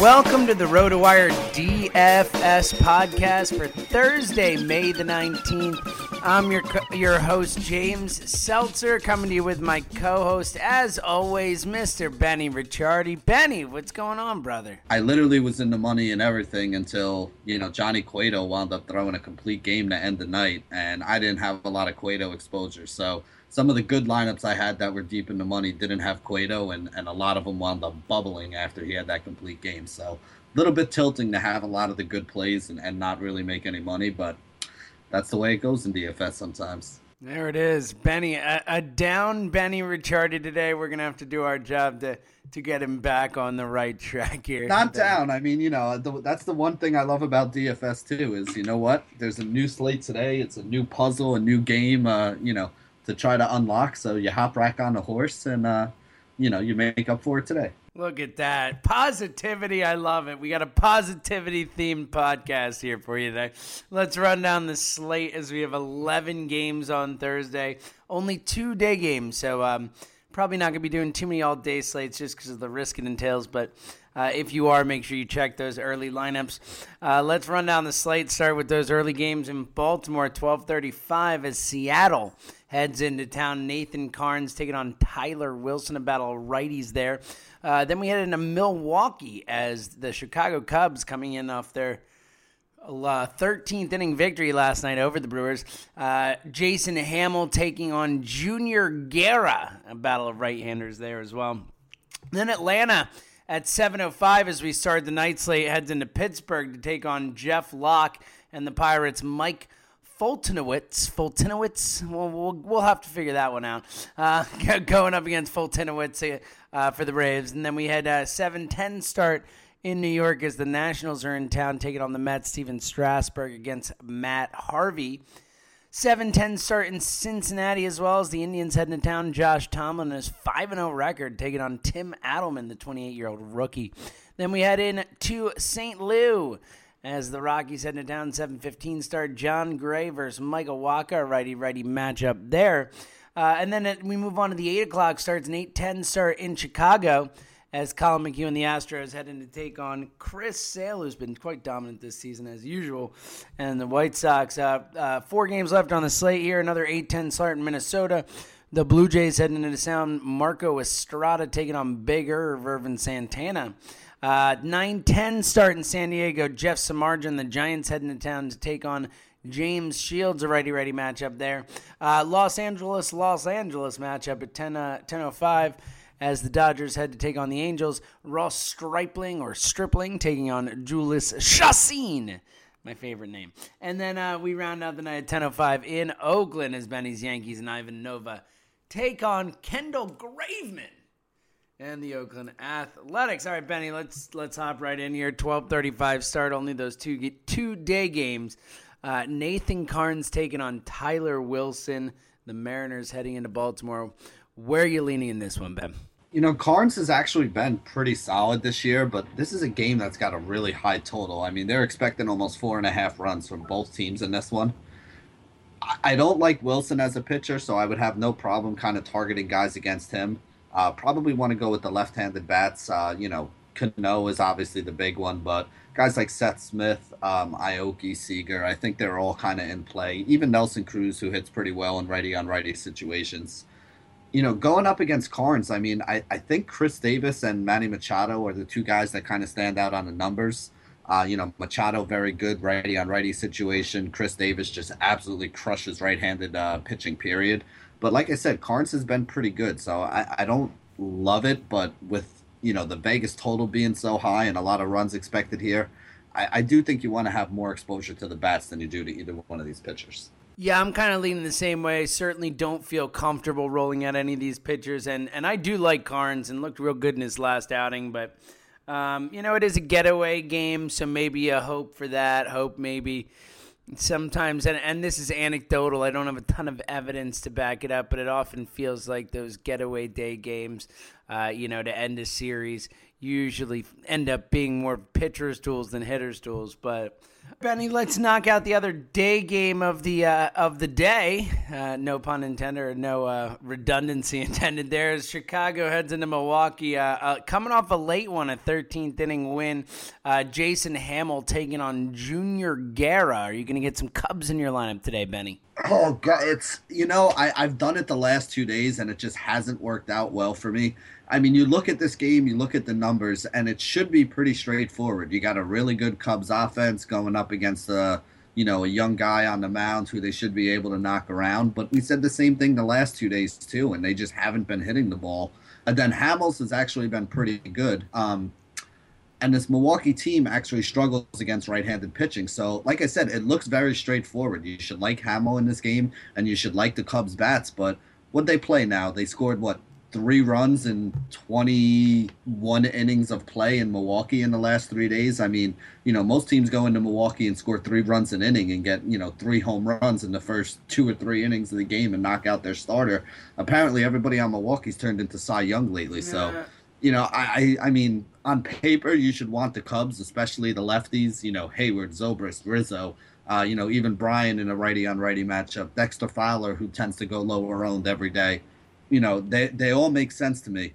Welcome to the RotoWire DFS podcast for Thursday, May the 19th. I'm your your host James Seltzer coming to you with my co-host as always Mr. Benny Ricciardi. Benny, what's going on, brother? I literally was in the money and everything until, you know, Johnny Cueto wound up throwing a complete game to end the night and I didn't have a lot of Cueto exposure. So some of the good lineups I had that were deep in the money didn't have Cueto, and, and a lot of them wound up bubbling after he had that complete game. So a little bit tilting to have a lot of the good plays and, and not really make any money, but that's the way it goes in DFS sometimes. There it is, Benny. A, a down Benny Ricciardi today. We're gonna have to do our job to to get him back on the right track here. Not down. I mean, you know, the, that's the one thing I love about DFS too. Is you know what? There's a new slate today. It's a new puzzle, a new game. Uh, you know to try to unlock. So you hop back on the horse and uh, you know you make up for it today. Look at that positivity! I love it. We got a positivity themed podcast here for you today. Let's run down the slate as we have 11 games on Thursday, only two day games. So um, probably not going to be doing too many all day slates just because of the risk it entails. But uh, if you are, make sure you check those early lineups. Uh, let's run down the slate. Start with those early games in Baltimore. 12:35 as Seattle heads into town. Nathan Karns taking on Tyler Wilson, a battle of righties there. Uh, then we head into Milwaukee as the Chicago Cubs coming in off their uh, 13th inning victory last night over the Brewers. Uh, Jason Hammel taking on Junior Guerra, a battle of right-handers there as well. Then Atlanta at 7:05 as we start the night slate heads into Pittsburgh to take on Jeff Locke and the Pirates Mike Fultonowitz. Foltynewicz. Well, we'll, we'll have to figure that one out. Uh, going up against Fultonowitz uh, for the Braves. And then we had a 7 10 start in New York as the Nationals are in town taking on the Mets. Stephen Strasburg against Matt Harvey. 7 10 start in Cincinnati as well as the Indians heading to town. Josh Tomlin his 5 0 record taking on Tim Adleman, the 28 year old rookie. Then we head in to St. Lou as the Rockies heading down 7-15 start Jon Gray versus Michael Wacha. righty righty matchup there. Uh, and then it, we move on to the 8 o'clock starts, an 8-10 start in Chicago as Collin McHugh and the Astros heading to take on Chris Sale, who's been quite dominant this season as usual. And the White Sox, uh, uh, four games left on the slate here, another 8-10 start in Minnesota. The Blue Jays heading into town, Marco Estrada taking on Bigger, Ervin Santana. Uh, 9 10 start in San Diego. Jeff Samardzija, the Giants heading to town to take on James Shields, a righty righty matchup there. Uh, Los Angeles, Los Angeles matchup at 10 uh, 10.05 as the Dodgers head to take on the Angels. Ross Stripling or Stripling taking on Julius Chacin. my favorite name. And then uh, we round out the night at 10.05 in Oakland as Benny's Yankees and Ivan Nova take on Kendall Graveman and the Oakland Athletics. All right, Benny, let's let's hop right in here. 12:35 start. Only those two two day games. Uh, Nathan Karns taking on Tyler Wilson. The Mariners heading into Baltimore. Where are you leaning in this one, Ben? You know, Karns has actually been pretty solid this year, but this is a game that's got a really high total. I mean, they're expecting almost four and a half runs from both teams in this one. I don't like Wilson as a pitcher, so I would have no problem kind of targeting guys against him. Uh, probably want to go with the left-handed bats. Uh, you know, Cano is obviously the big one, but guys like Seth Smith, um, Aoki, Seager, I think they're all kind of in play. Even Nelson Cruz, who hits pretty well in righty-on-righty situations you know, going up against Karns, I mean, I, I think Chris Davis and Manny Machado are the two guys that kind of stand out on the numbers. Uh, you know, Machado very good righty on righty situation. Chris Davis just absolutely crushes right-handed uh, pitching. Period. But like I said, Karns has been pretty good, so I, I don't love it. But with you know the Vegas total being so high and a lot of runs expected here, I, I do think you want to have more exposure to the bats than you do to either one of these pitchers. Yeah, I'm kind of leaning the same way. Certainly don't feel comfortable rolling out any of these pitchers, and and I do like Karns and looked real good in his last outing, but um, you know it is a getaway game, so maybe a hope for that. Hope maybe sometimes, and and this is anecdotal. I don't have a ton of evidence to back it up, but it often feels like those getaway day games, uh, you know, to end a series usually end up being more pitchers' tools than hitters' tools, but. Benny, let's knock out the other day game of the uh, of the day. Uh, no pun intended, no uh, redundancy intended. There is Chicago heads into Milwaukee, uh, uh, coming off a late one, a 13th inning win. Uh, Jason Hammel taking on Junior Guerra. Are you going to get some Cubs in your lineup today, Benny? Oh God, it's you know I I've done it the last two days and it just hasn't worked out well for me. I mean, you look at this game, you look at the numbers, and it should be pretty straightforward. You got a really good Cubs offense going up against a, you know, a young guy on the mound who they should be able to knock around. But we said the same thing the last two days too, and they just haven't been hitting the ball. And then Hamels has actually been pretty good. Um, and this Milwaukee team actually struggles against right-handed pitching. So, like I said, it looks very straightforward. You should like Hammel in this game, and you should like the Cubs bats. But what they play now? They scored what three runs in 21 innings of play in Milwaukee in the last three days. I mean, you know, most teams go into Milwaukee and score three runs an inning and get, you know, three home runs in the first two or three innings of the game and knock out their starter. Apparently, everybody on Milwaukee's turned into Cy Young lately. So, you know, I, I, I mean, on paper, you should want the Cubs, especially the lefties, you know, Heyward, Zobrist, Rizzo. Uh, you know, even Bryant in a righty on righty matchup, Dexter Fowler, who tends to go lower owned every day you know, they they all make sense to me.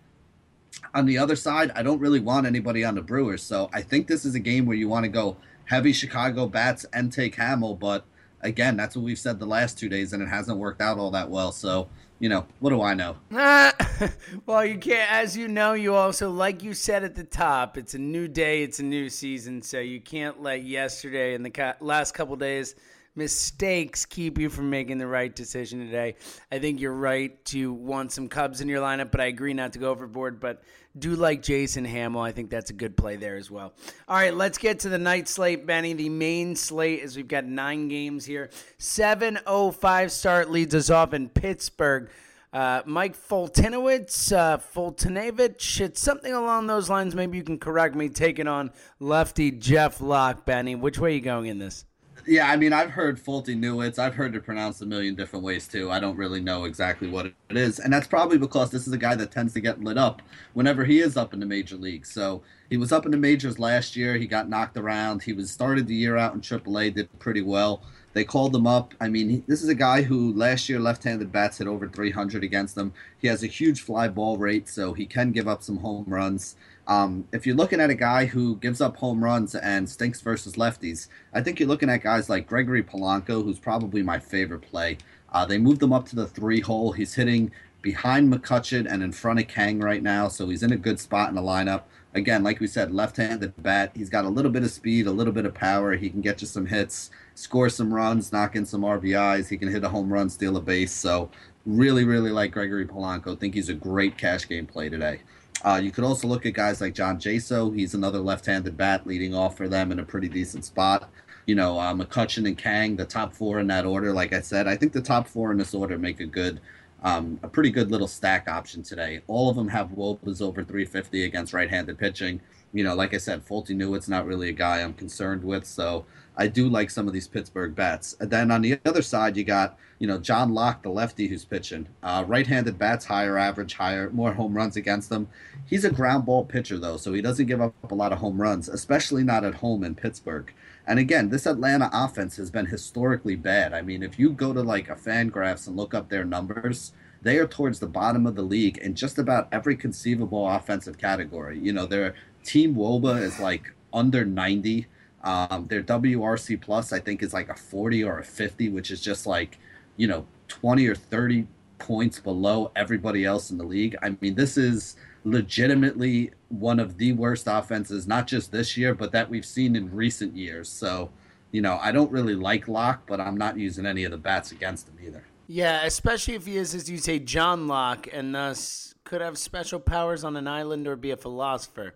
On the other side, I don't really want anybody on the Brewers, so I think this is a game where you want to go heavy Chicago bats and take Hammel, but again, that's what we've said the last two days, and it hasn't worked out all that well. So, you know, what do I know? well, you can't, as you know, you also, like you said at the top, it's a new day, it's a new season, so you can't let yesterday and the last couple days mistakes keep you from making the right decision today. I think you're right to want some Cubs in your lineup, but I agree not to go overboard. But do like Jason Hammel. I think that's a good play there as well. All right, let's get to the night slate, Benny. The main slate is we've got nine games here. 7.05 start leads us off in Pittsburgh. Uh, Mike Foltynewicz, uh, Foltynewicz, it's something along those lines. Maybe you can correct me. Taking on lefty Jeff Locke, Benny. Which way are you going in this? Yeah, I mean, I've heard faulty Newitz. I've heard it pronounced a million different ways too. I don't really know exactly what it is, and that's probably because this is a guy that tends to get lit up whenever he is up in the major leagues. So he was up in the majors last year. He got knocked around. He was started the year out in AAA, did pretty well. They called him up. I mean, he, this is a guy who last year left-handed bats hit over 300 against them. He has a huge fly ball rate, so he can give up some home runs. Um, if you're looking at a guy who gives up home runs and stinks versus lefties, I think you're looking at guys like Gregory Polanco, who's probably my favorite play. Uh, they moved him up to the three hole. He's hitting behind McCutchen and in front of Kang right now, so he's in a good spot in the lineup. Again, like we said, left-handed bat. He's got a little bit of speed, a little bit of power. He can get you some hits, score some runs, knock in some RBIs. He can hit a home run, steal a base. So really, really like Gregory Polanco. Think he's a great cash game play today. Uh, you could also look at guys like John Jaso. He's another left-handed bat leading off for them in a pretty decent spot. You know, uh, McCutchen and Kang, the top four in that order. Like I said, I think the top four in this order make a good, um, a pretty good little stack option today. All of them have Wobas over 350 against right-handed pitching. You know, like I said, Folty Newitt's not really a guy I'm concerned with, so I do like some of these Pittsburgh bats. And then on the other side, you got you know John Locke, the lefty who's pitching. Uh, right-handed bats, higher average, higher, more home runs against them. He's a ground ball pitcher though, so he doesn't give up a lot of home runs, especially not at home in Pittsburgh. And again, this Atlanta offense has been historically bad. I mean, if you go to like a Fangraphs and look up their numbers, they are towards the bottom of the league in just about every conceivable offensive category. You know, their team WOBA is like under 90 um, their WRC plus, I think, is like a 40 or a 50, which is just like, you know, 20 or 30 points below everybody else in the league. I mean, this is legitimately one of the worst offenses, not just this year, but that we've seen in recent years. So, you know, I don't really like Locke, but I'm not using any of the bats against him either. Yeah, especially if he is, as you say, John Locke, and thus could have special powers on an island or be a philosopher.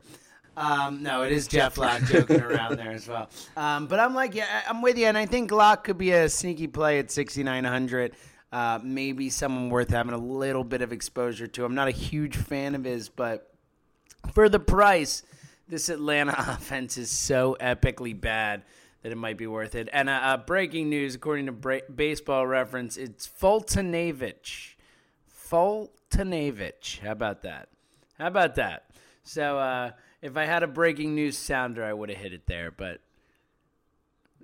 Um, no, it is Jeff Locke joking around there as well. Um, but I'm like, yeah, I'm with you, and I think Locke could be a sneaky play at 6,900. Uh, maybe someone worth having a little bit of exposure to. I'm not a huge fan of his, but for the price, this Atlanta offense is so epically bad that it might be worth it. And uh, uh, breaking news, according to Bra- Baseball Reference, it's Foltynewicz. Foltynewicz. How about that? How about that? So, uh, if I had a breaking news sounder, I would have hit it there. But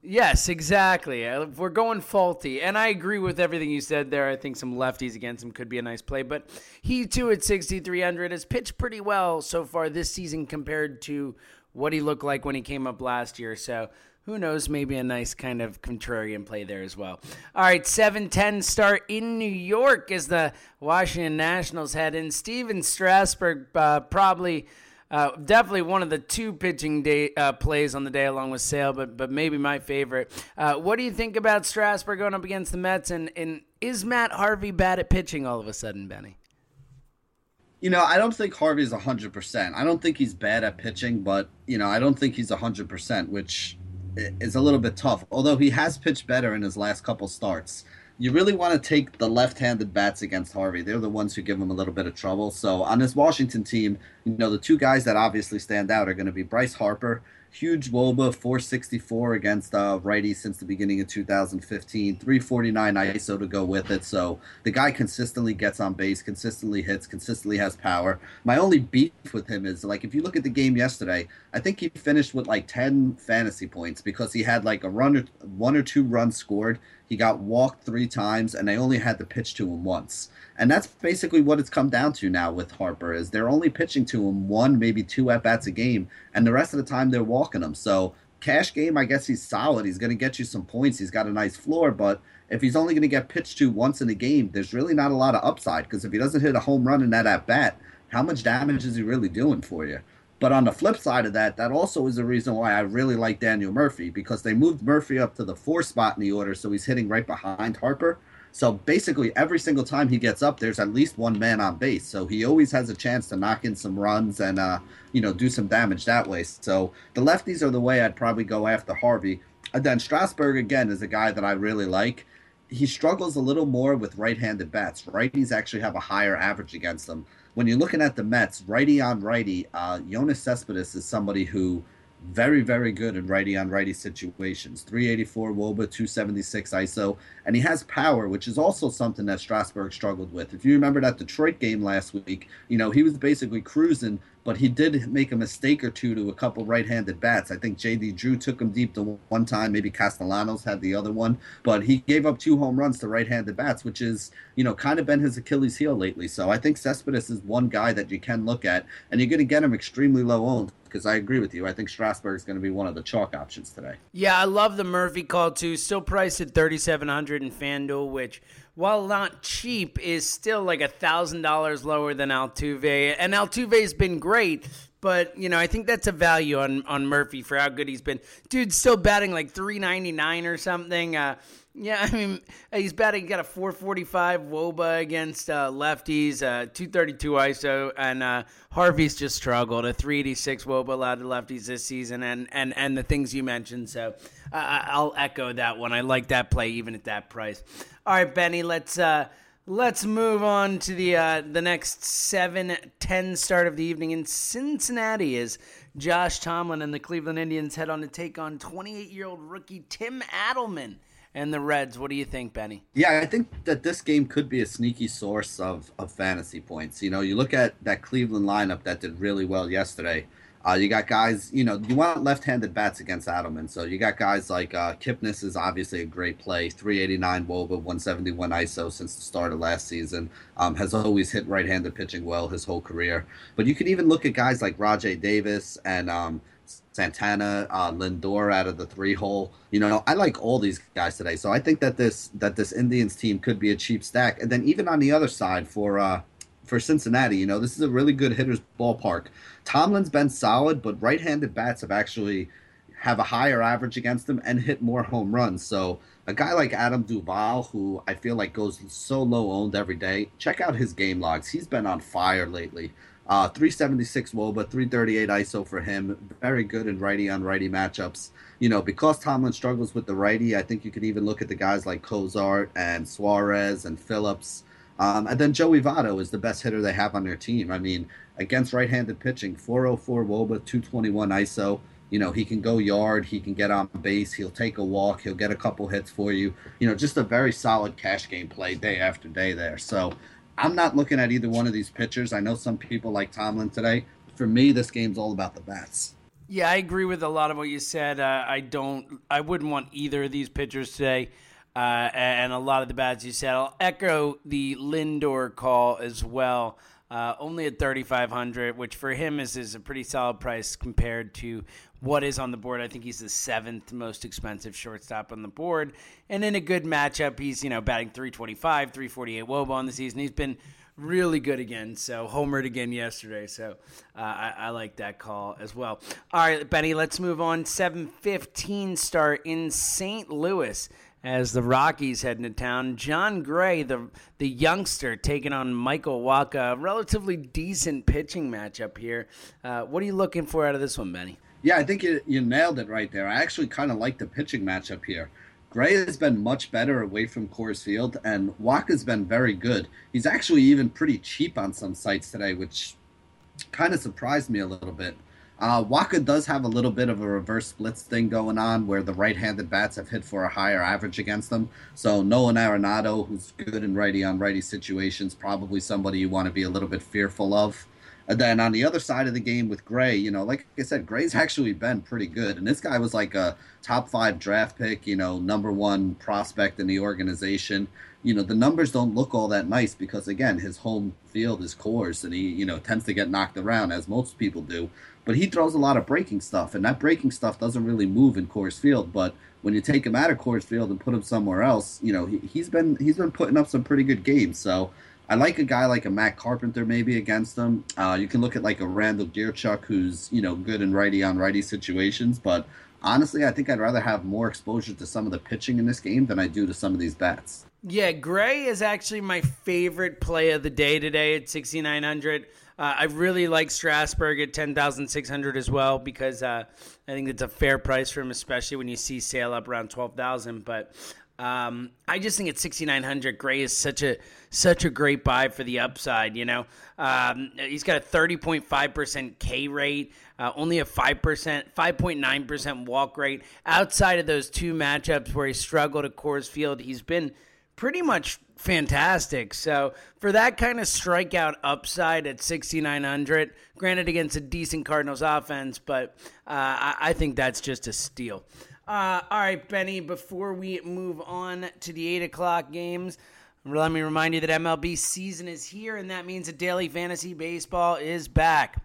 yes, exactly. Uh, we're going faulty, and I agree with everything you said there. I think some lefties against him could be a nice play. But he too at 6,300 has pitched pretty well so far this season compared to what he looked like when he came up last year. So who knows, maybe a nice kind of contrarian play there as well. All right, 7-10 start in New York as the Washington Nationals head in. Stephen Strasburg uh, probably – uh, definitely one of the two pitching day, uh, plays on the day, along with Sale, but but maybe my favorite. Uh, what do you think about Strasburg going up against the Mets? And, and is Matt Harvey bad at pitching all of a sudden, Benny? You know, I don't think Harvey's 100%. I don't think he's bad at pitching, but, you know, I don't think he's 100%, which is a little bit tough. Although he has pitched better in his last couple starts you really want to take the left-handed bats against Harvey. They're the ones who give him a little bit of trouble. So on this Washington team, you know, the two guys that obviously stand out are going to be Bryce Harper huge Woba, 464 against uh, righties since the beginning of 2015, 349 ISO to go with it. So the guy consistently gets on base, consistently hits, consistently has power. My only beef with him is like if you look at the game yesterday, I think he finished with like 10 fantasy points because he had like a run one or two runs scored. He got walked three times, and they only had to pitch to him once. And that's basically what it's come down to now with Harper is they're only pitching to him one, maybe two at bats a game, and the rest of the time they're walking him. So cash game, I guess he's solid. He's going to get you some points. He's got a nice floor, but if he's only going to get pitched to once in a game, there's really not a lot of upside because if he doesn't hit a home run in that at bat, how much damage is he really doing for you? But on the flip side of that, that also is the reason why I really like Daniel Murphy because they moved Murphy up to the four spot in the order, so he's hitting right behind Harper. So basically, every single time he gets up, there's at least one man on base. So he always has a chance to knock in some runs and, uh, you know, do some damage that way. So the lefties are the way I'd probably go after Harvey. And then Strasburg, again, is a guy that I really like. He struggles a little more with right handed bats. Righties actually have a higher average against them. When you're looking at the Mets, righty on righty, uh, Yoenis Cespedes is somebody who very, very good in righty on righty situations. 384 Woba, 276 ISO, and he has power, which is also something that Strasburg struggled with. If you remember that Detroit game last week, you know, he was basically cruising, but he did make a mistake or two to a couple right handed bats. I think JD Drew took him deep to one time, maybe Castellanos had the other one, but he gave up two home runs to right handed bats, which is, you know, kind of been his Achilles heel lately. So I think Cespedes is one guy that you can look at, and you're going to get him extremely low owned because I agree with you. I think Strasburg is going to be one of the chalk options today. Yeah, I love the Murphy call too. Still priced at thirty seven hundred in FanDuel, which while not cheap, is still like a thousand dollars lower than Altuve. And Altuve's been great, But you know, I think that's a value on on Murphy for how good he's been. Dude's still batting like 399 or something. Uh, yeah, I mean, he's batting. Got a 445 WOBA against uh, lefties, uh, 232 ISO, and uh, Harvey's just struggled. A 386 WOBA allowed to lefties this season, and and and the things you mentioned. So I'll echo that one. I like that play even at that price. All right, Benny, let's uh, let's move on to the uh, the next 7-10 start of the evening in Cincinnati. Is Josh Tomlin and the Cleveland Indians head on to take on 28 year old rookie Tim Adleman and the Reds. What do you think, Benny? Yeah, I think that this game could be a sneaky source of, of fantasy points. You know, you look at that Cleveland lineup that did really well yesterday. Uh, you got guys, you know, you want left-handed bats against Adleman. So you got guys like uh, Kipnis is obviously a great play, 389 WOBA, 171 ISO since the start of last season. Um, has always hit right-handed pitching well his whole career. But you can even look at guys like Rajai Davis and um, Santana, uh, Lindor out of the three hole. You know, I like all these guys today, so I think that this that this Indians team could be a cheap stack. And then even on the other side for uh, for Cincinnati, you know, this is a really good hitters ballpark. Tomlin's been solid, but right-handed bats have actually have a higher average against them and hit more home runs. So a guy like Adam Duvall, who I feel like goes so low owned every day, check out his game logs. He's been on fire lately. Uh, 376 Woba, 338 ISO for him. Very good in righty on righty matchups. You know, because Tomlin struggles with the righty, I think you could even look at the guys like Cozart and Suarez and Phillips. Um, and then Joey Votto is the best hitter they have on their team. I mean, against right handed pitching, 404 Woba, 221 ISO. You know, he can go yard, he can get on base, he'll take a walk, he'll get a couple hits for you. You know, just a very solid cash game play day after day there. So I'm not looking at either one of these pitchers. I know some people like Tomlin today. For me, this game's all about the bats. Yeah, I agree with a lot of what you said. Uh, I don't. I wouldn't want either of these pitchers today, uh, and a lot of the bats you said. I'll echo the Lindor call as well. Uh, only at 3,500, which for him is, is a pretty solid price compared to what is on the board. I think he's the seventh most expensive shortstop on the board. And in a good matchup, he's, you know, batting 325, 348 Woba on the season. He's been really good again. So homered again yesterday. So uh, I, I, like that call as well. All right, Benny, let's move on. 715 start in St. Louis as the Rockies head into town. Jon Gray, the the youngster, taking on Michael Wacha. Relatively decent pitching matchup here. Uh, what are you looking for out of this one, Benny? Yeah, I think you, you nailed it right there. I actually kind of like the pitching matchup here. Gray has been much better away from Coors Field, and Wacha's been very good. He's actually even pretty cheap on some sites today, which kind of surprised me a little bit. Uh, Wacha does have a little bit of a reverse splits thing going on where the right-handed bats have hit for a higher average against them. So Nolan Arenado, who's good in righty on righty situations, probably somebody you want to be a little bit fearful of. And then on the other side of the game with Gray, you know, like I said, Gray's actually been pretty good. And this guy was like a top five draft pick, you know, number one prospect in the organization. You know, the numbers don't look all that nice because, again, his home field is Coors and he, you know, tends to get knocked around as most people do. But he throws a lot of breaking stuff, and that breaking stuff doesn't really move in Coors Field. But when you take him out of Coors Field and put him somewhere else, you know he, has been he's been putting up some pretty good games. So I like a guy like a Matt Carpenter maybe against him. Uh, you can look at like a Randal Grichuk who's you know good in righty on righty situations, but honestly, I think I'd rather have more exposure to some of the pitching in this game than I do to some of these bats. Yeah, Gray is actually my favorite play of the day today at 6,900. Uh, I really like Strasburg at 10,600 as well because uh, I think it's a fair price for him, especially when you see sale up around 12,000. But um, I just think at 6,900, Gray is such a such a great buy for the upside. You know, um, he's got a 30.5% K rate, uh, only a 5%, 5.9% walk rate. Outside of those two matchups where he struggled at Coors Field, he's been pretty much fantastic. So for that kind of strikeout upside at 6,900, granted against a decent Cardinals offense, but uh, I, I, think that's just a steal. Uh, all right, Benny, before we move on to the 8 o'clock games, let me remind you that MLB season is here, and that means that daily fantasy baseball is back.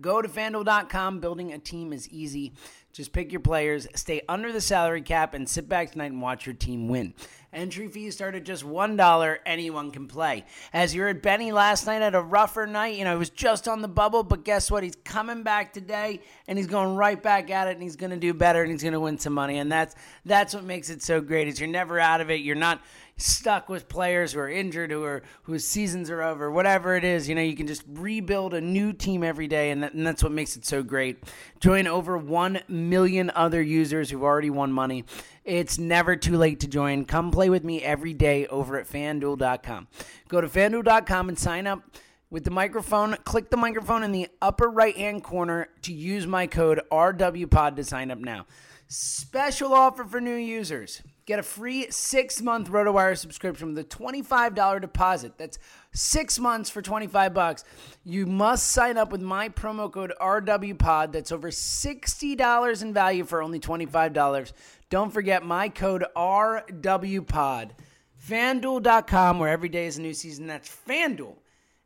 Go to fanduel.com. Building a team is easy. Just pick your players, stay under the salary cap, and sit back tonight and watch your team win. Entry fees start at just $1. Anyone can play. As you heard Benny last night at a rougher night, you know, he was just on the bubble, but guess what? He's coming back today and he's going right back at it and he's going to do better and he's going to win some money. And that's that's what makes it so great is you're never out of it. You're not stuck with players who are injured, who are whose seasons are over, whatever it is. You know, you can just rebuild a new team every day, and, that, and that's what makes it so great. Join over one million other users who've already won money. It's never too late to join. Come play with me every day over at FanDuel.com. Go to FanDuel.com and sign up with the microphone. Click the microphone in the upper right hand corner to use my code RWPOD to sign up now. Special offer for new users. Get a free six month RotoWire subscription with a $25 deposit. That's six months for 25 bucks. You must sign up with my promo code RWPOD. That's over $60 in value for only $25. Don't forget my code RWPOD. FanDuel.com, where every day is a new season. That's FanDuel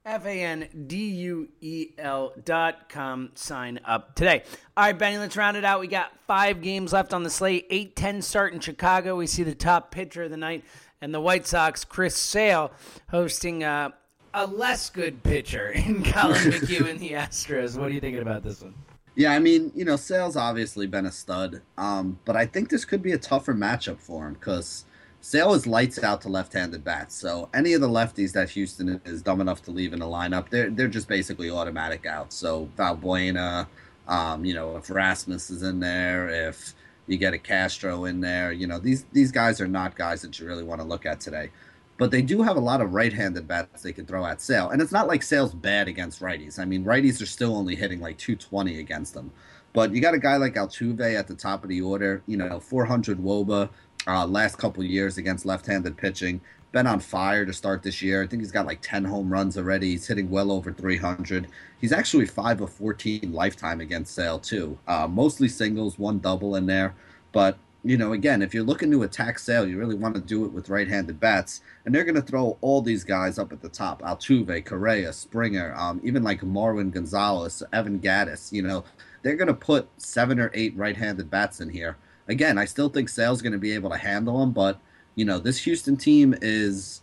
F A N D U E L dot com. Sign up today. All right, Benny, let's round it out. We got five games left on the slate. 8 10 start in Chicago. We see the top pitcher of the night, and the White Sox, Chris Sale, hosting uh, a less good pitcher in Collin McHugh and the Astros. What are you thinking about this one? Yeah, I mean, you know, Sale's obviously been a stud, um, but I think this could be a tougher matchup for him because Sale is lights out to left-handed bats. So any of the lefties that Houston is dumb enough to leave in the lineup, they're they're just basically automatic outs. So Valbuena, um, you know, if Rasmus is in there, if you get a Castro in there, you know, these these guys are not guys that you really want to look at today. But they do have a lot of right-handed bats they can throw at Sale, and it's not like Sale's bad against righties. I mean, righties are still only hitting like 220 against them. But you got a guy like Altuve at the top of the order, you know, 400 Woba, uh, last couple years against left-handed pitching. Been on fire to start this year. I think he's got like 10 home runs already. He's hitting well over 300. He's actually 5 of 14 lifetime against Sale, too. Uh, mostly singles, one double in there. But, you know, again, if you're looking to attack Sale, you really want to do it with right handed bats. And they're going to throw all these guys up at the top Altuve, Correa, Springer, um, even like Marwin Gonzalez, Evan Gattis. You know, they're going to put seven or eight right handed bats in here again, I still think Sale's going to be able to handle them, but you know, this Houston team is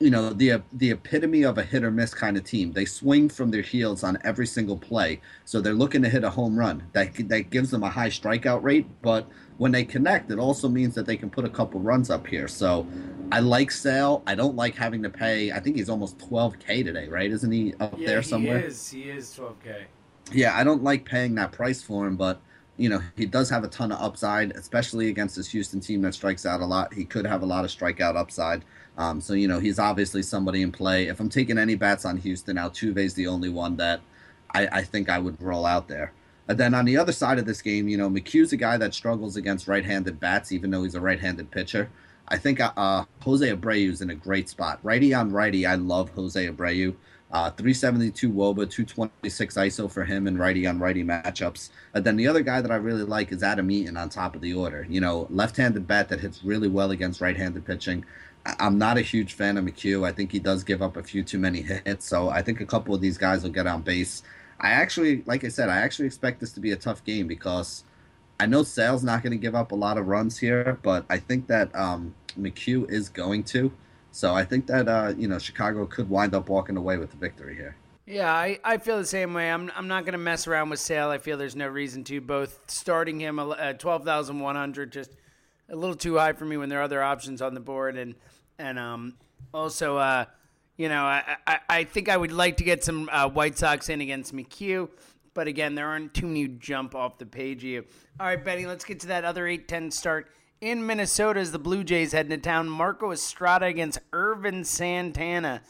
you know the the epitome of a hit or miss kind of team. They swing from their heels on every single play, so they're looking to hit a home run. That that gives them a high strikeout rate, but when they connect, it also means that they can put a couple runs up here. So I like Sale. I don't like having to pay. I think he's almost 12k today, right? Isn't he up yeah, there somewhere? He is. He is 12k. Yeah, I don't like paying that price for him, but you know, he does have a ton of upside, especially against this Houston team that strikes out a lot. He could have a lot of strikeout upside. Um, so, you know, he's obviously somebody in play. If I'm taking any bats on Houston, Altuve's the only one that I, I think I would roll out there. And then on the other side of this game, you know, McHugh's a guy that struggles against right-handed bats, even though he's a right-handed pitcher. I think uh, uh Jose Abreu's in a great spot. Righty on righty, I love Jose Abreu. Uh, 372 Woba, 226 ISO for him in righty on righty matchups. And then the other guy that I really like is Adam Eaton on top of the order. You know, left handed bat that hits really well against right handed pitching. I'm not a huge fan of McHugh. I think he does give up a few too many hits. So I think a couple of these guys will get on base. I actually, like I said, I actually expect this to be a tough game because I know Sale's not going to give up a lot of runs here, but I think that um, McHugh is going to. So I think that uh, you know Chicago could wind up walking away with the victory here. Yeah, I, I feel the same way. I'm I'm not going to mess around with Sale. I feel there's no reason to. Both starting him at twelve thousand one hundred just a little too high for me when there are other options on the board, and and um also uh you know I I, I think I would like to get some uh, White Sox in against McHugh. But again, there aren't too many jump off the page here. All right, Benny, let's get to that other 8 10 start in Minnesota as the Blue Jays head into town. Marco Estrada against Ervin Santana.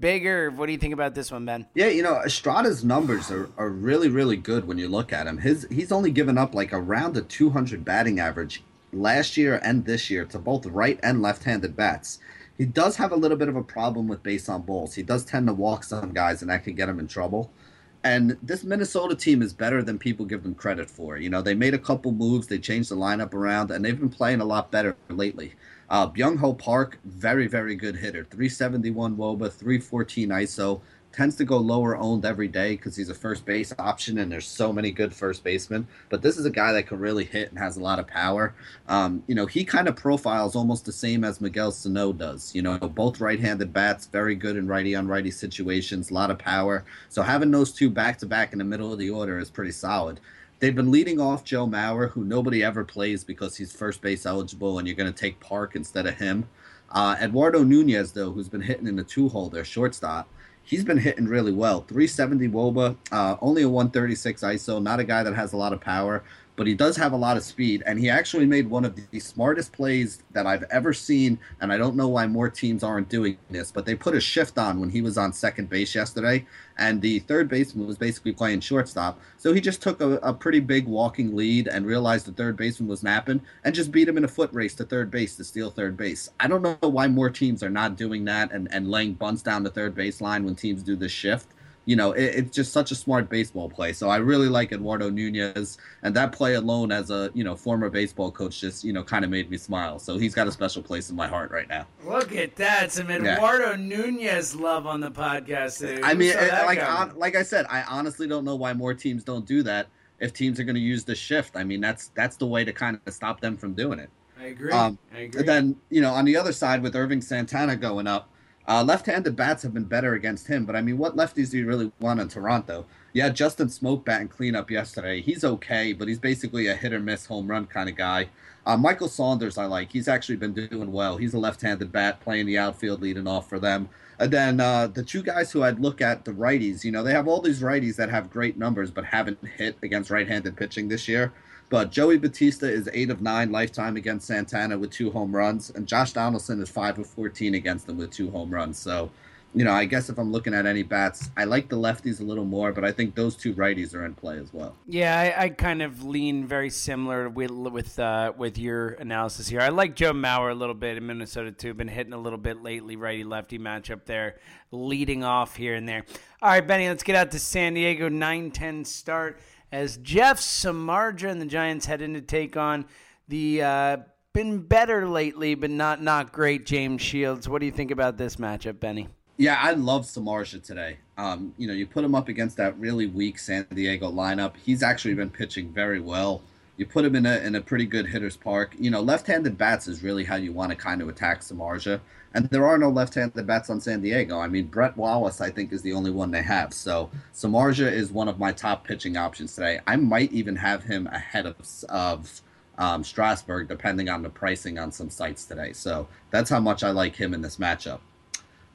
Bigger. What do you think about this one, Ben? Yeah, you know, Estrada's numbers are, are really, really good when you look at him. His he's only given up like around a 200 batting average last year and this year to both right and left-handed bats. He does have a little bit of a problem with base on balls. He does tend to walk some guys, and that can get him in trouble. And this Minnesota team is better than people give them credit for. You know, they made a couple moves, they changed the lineup around, and they've been playing a lot better lately. Uh, Byung Ho Park, very, very good hitter. 371 Woba, 314 ISO, tends to go lower owned every day because he's a first base option and there's so many good first basemen. But this is a guy that can really hit and has a lot of power. Um, you know, he kind of profiles almost the same as Miguel Sano does. You know, both right handed bats, very good in righty on righty situations, a lot of power. So having those two back to back in the middle of the order is pretty solid. They've been leading off Joe Mauer, who nobody ever plays because he's first base eligible and you're going to take Park instead of him. Uh, Eduardo Nunez, though, who's been hitting in the two hole, their shortstop, he's been hitting really well. 370 Woba, uh, only a 136 ISO, not a guy that has a lot of power, but he does have a lot of speed, and he actually made one of the smartest plays that I've ever seen. And I don't know why more teams aren't doing this, but they put a shift on when he was on second base yesterday, and the third baseman was basically playing shortstop. So he just took a, a pretty big walking lead and realized the third baseman was napping and just beat him in a foot race to third base to steal third base. I don't know why more teams are not doing that and, and laying bunts down the third baseline when teams do this shift you know, it, it's just such a smart baseball play. So I really like Eduardo Nunez, and that play alone, as a you know former baseball coach, just you know kind of made me smile. So he's got a special place in my heart right now. Look at that, some Eduardo yeah. Nunez love on the podcast. Today. I mean, it, like on, like I said, I honestly don't know why more teams don't do that. If teams are going to use the shift, I mean, that's that's the way to kind of stop them from doing it. I agree. Um, I agree. Then you know, on the other side with Irving Santana going up uh, left-handed bats have been better against him, but I mean, what lefties do you really want in Toronto? Yeah, Justin Smoak bat and cleanup yesterday. He's okay, but he's basically a hit or miss home run kind of guy. Uh, Michael Saunders, I like. He's actually been doing well. He's a left-handed bat playing the outfield, leading off for them. And then uh, the two guys who I'd look at, the righties. You know, they have all these righties that have great numbers, but haven't hit against right-handed pitching this year. But Joey Bautista is eight of nine lifetime against Santana with two home runs, and Josh Donaldson is five of fourteen against them with two home runs. So, you know, I guess if I'm looking at any bats, I like the lefties a little more, but I think those two righties are in play as well. Yeah, I, I kind of lean very similar with with uh, with your analysis here. I like Joe Mauer a little bit in Minnesota too. Been hitting a little bit lately, righty lefty matchup there, leading off here and there. All right, Benny, let's get out to San Diego. 9-10 start as Jeff Samardzija and the Giants head in to take on the uh, been better lately, but not not great James Shields. What do you think about this matchup, Benny? Yeah, I love Samardzija today. Um, you know, you put him up against that really weak San Diego lineup. He's actually been pitching very well. You put him in a in a pretty good hitter's park. You know, left-handed bats is really how you want to kind of attack Samardzija. And there are no left-handed bats on San Diego. I mean, Brett Wallace, I think, is the only one they have. So Samardzija is one of my top pitching options today. I might even have him ahead of of um, Strasburg, depending on the pricing on some sites today. So that's how much I like him in this matchup.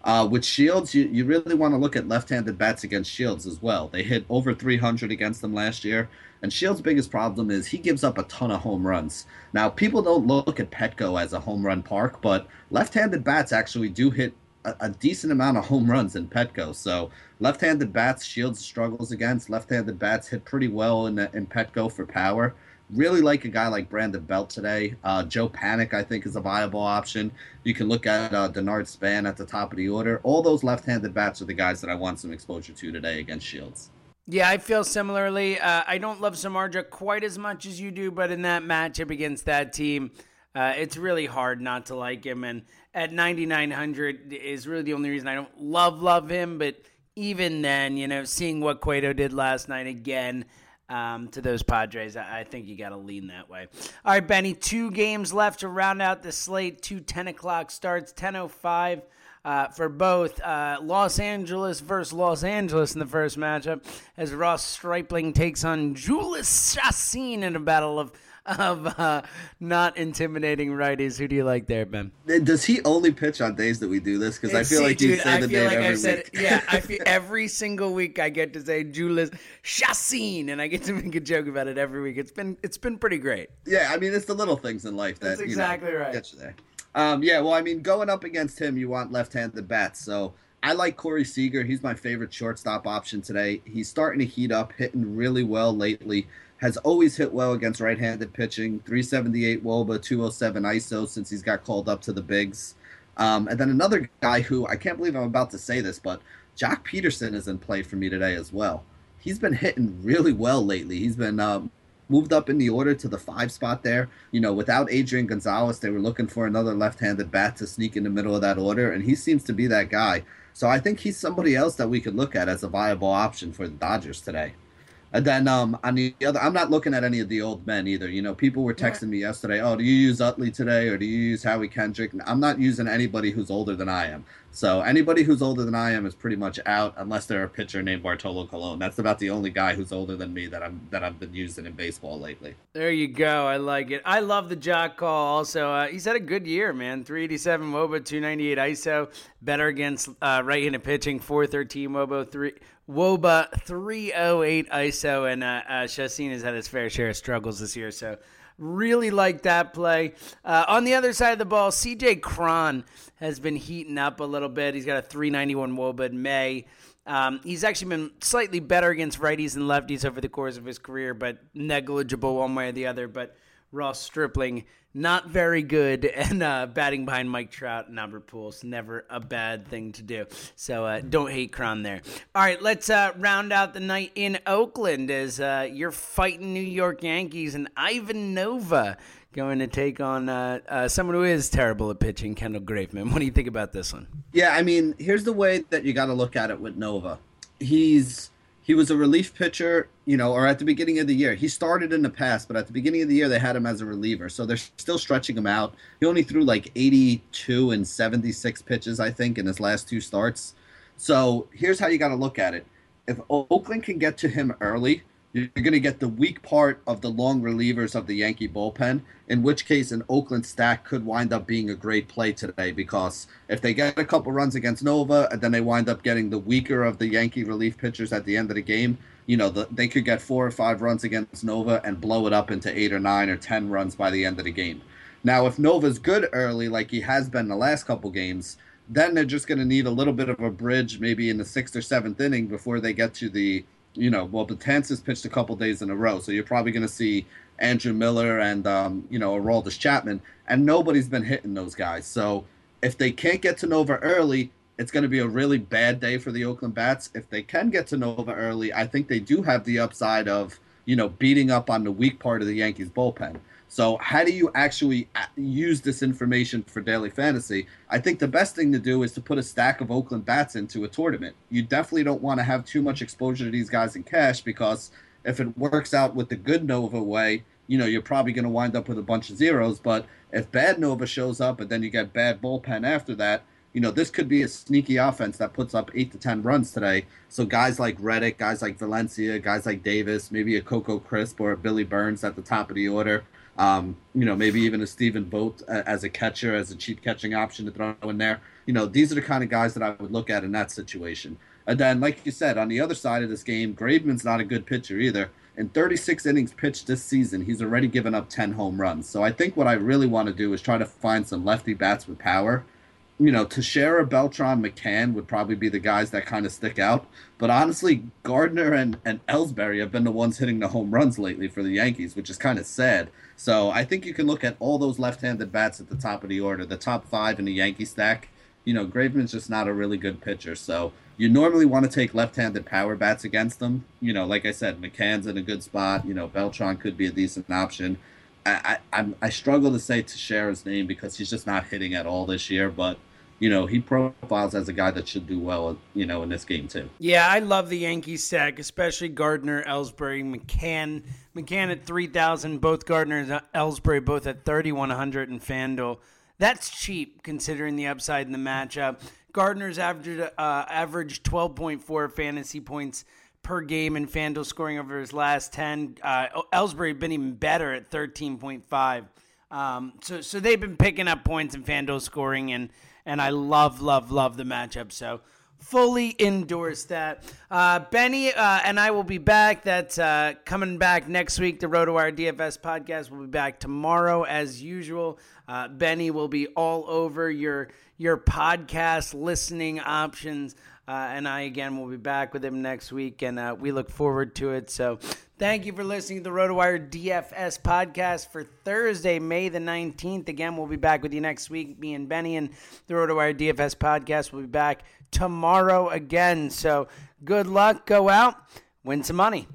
Uh, with Shields, you, you really want to look at left-handed bats against Shields as well. They hit over 300 against them last year. And Shields' biggest problem is he gives up a ton of home runs. Now, people don't look at Petco as a home run park, but left-handed bats actually do hit a, a decent amount of home runs in Petco. So left-handed bats, Shields struggles against. Left-handed bats hit pretty well in in Petco for power. Really like a guy like Brandon Belt today. Uh, Joe Panik, I think, is a viable option. You can look at uh, Denard Span at the top of the order. All those left-handed bats are the guys that I want some exposure to today against Shields. Yeah, I feel similarly. Uh, I don't love Samardzija quite as much as you do, but in that matchup against that team, uh, it's really hard not to like him. And at 9,900 is really the only reason I don't love love him. But even then, you know, seeing what Cueto did last night again um, to those Padres, I, I think you got to lean that way. All right, Benny, two games left to round out the slate. Two 10 o'clock starts, 10.05 uh, for both uh, Los Angeles versus Los Angeles in the first matchup, as Ross Stripling takes on Julius Chacin in a battle of of uh, not intimidating righties. Who do you like there, Ben? Does he only pitch on days that we do this? Because I feel like you say the name like every said, week. yeah, I feel every single week I get to say Julius Chacin, and I get to make a joke about it every week. It's been it's been pretty great. Yeah, I mean it's the little things in life that That's exactly you know, right. Get you there. Um, yeah, well, I mean, going up against him, you want left-handed bats. So I like Corey Seager. He's my favorite shortstop option today. He's starting to heat up, hitting really well lately. Has always hit well against right-handed pitching. 378 Woba, 207 ISO since he's got called up to the bigs. Um, and then another guy who I can't believe I'm about to say this, but Joc Pederson is in play for me today as well. He's been hitting really well lately. He's been um, moved up in the order to the five spot there. You know, without Adrian Gonzalez, they were looking for another left handed bat to sneak in the middle of that order, and he seems to be that guy. So I think he's somebody else that we could look at as a viable option for the Dodgers today. And then um, on the other, I'm not looking at any of the old men either. You know, people were texting me yesterday, "Oh, do you use Utley today, or do you use Howie Kendrick?" I'm not using anybody who's older than I am. So anybody who's older than I am is pretty much out, unless they're a pitcher named Bartolo Colon. That's about the only guy who's older than me that I'm that I've been using in baseball lately. There you go. I like it. I love the Joc call. Also, uh, he's had a good year, man. 387 WOBA, 298 ISO, better against uh, right-handed pitching, 413 WOBA, three Woba 308 ISO, and uh, uh, Chacin has had his fair share of struggles this year. So, really like that play. Uh, on the other side of the ball, CJ Cron has been heating up a little bit. He's got a 391 Woba in May. Um, he's actually been slightly better against righties and lefties over the course of his career, but negligible one way or the other. But Ross Stripling not very good, and uh, batting behind Mike Trout and Albert Pujols never a bad thing to do. So uh, don't hate Cron there. All right, let's uh, round out the night in Oakland as uh, you're fighting New York Yankees and Ivan Nova going to take on uh, uh, someone who is terrible at pitching, Kendall Graveman. What do you think about this one? Yeah, I mean, here's the way that you got to look at it with Nova. He's he was a relief pitcher, you know, or at the beginning of the year. He started in the past, but at the beginning of the year they had him as a reliever. So they're still stretching him out. He only threw like 82 and 76 pitches, I think, in his last two starts. So here's how you got to look at it. If Oakland can get to him early, you're going to get the weak part of the long relievers of the Yankee bullpen, in which case an Oakland stack could wind up being a great play today because if they get a couple runs against Nova and then they wind up getting the weaker of the Yankee relief pitchers at the end of the game, you know, the, they could get four or five runs against Nova and blow it up into eight or nine or 10 runs by the end of the game. Now, if Nova's good early, like he has been the last couple games, then they're just going to need a little bit of a bridge, maybe in the sixth or seventh inning before they get to the you know, well, Betances pitched a couple days in a row, so you're probably going to see Andrew Miller and um, you know Aroldis Chapman, and nobody's been hitting those guys. So if they can't get to Nova early, it's going to be a really bad day for the Oakland Bats. If they can get to Nova early, I think they do have the upside of you know beating up on the weak part of the Yankees bullpen. So, how do you actually uh, use this information for daily fantasy? I think the best thing to do is to put a stack of Oakland bats into a tournament. You definitely don't want to have too much exposure to these guys in cash because if it works out with the good Nova way, you know, you're probably going to wind up with a bunch of zeros. But if bad Nova shows up and then you get bad bullpen after that, you know, this could be a sneaky offense that puts up eight to 10 runs today. So guys like Reddick, guys like Valencia, guys like Davis, maybe a Coco Crisp or a Billy Burns at the top of the order um, you know, maybe even a Stephen Vogt as a catcher, as a cheap catching option to throw in there. You know, these are the kind of guys that I would look at in that situation. And then, like you said, on the other side of this game, Graveman's not a good pitcher either. In 36 innings pitched this season, he's already given up 10 home runs. So I think what I really want to do is try to find some lefty bats with power you know, Teixeira, Beltran, McCann would probably be the guys that kind of stick out. But honestly, Gardner and, and Ellsbury have been the ones hitting the home runs lately for the Yankees, which is kind of sad. So I think you can look at all those left-handed bats at the top of the order, the top five in the Yankee stack. You know, Graveman's just not a really good pitcher, so you normally want to take left-handed power bats against them. You know, like I said, McCann's in a good spot. You know, Beltran could be a decent option. I I, I struggle to say Teixeira's name because he's just not hitting at all this year, but you know, he profiles as a guy that should do well, you know, in this game too. Yeah, I love the Yankees stack, especially Gardner, Ellsbury, McCann. McCann at 3,000, both Gardner and Ellsbury both at 3,100 in FanDuel. That's cheap considering the upside in the matchup. Gardner's averaged, uh, averaged 12.4 fantasy points per game in FanDuel scoring over his last 10. Uh, Ellsbury been even better at 13.5. Um, so, so they've been picking up points in FanDuel scoring and – and I love, love, love the matchup. So fully endorse that. Uh, Benny uh, and I will be back. That's uh, coming back next week. The RotoWire DFS podcast will be back tomorrow as usual. Uh, Benny will be all over your your podcast listening options. Uh, and I again will be back with him next week, and uh, we look forward to it. So, thank you for listening to the RotoWire DFS podcast for Thursday, May the 19th. Again, we'll be back with you next week. Me and Benny and the RotoWire DFS podcast will be back tomorrow again. So, good luck. Go out, win some money.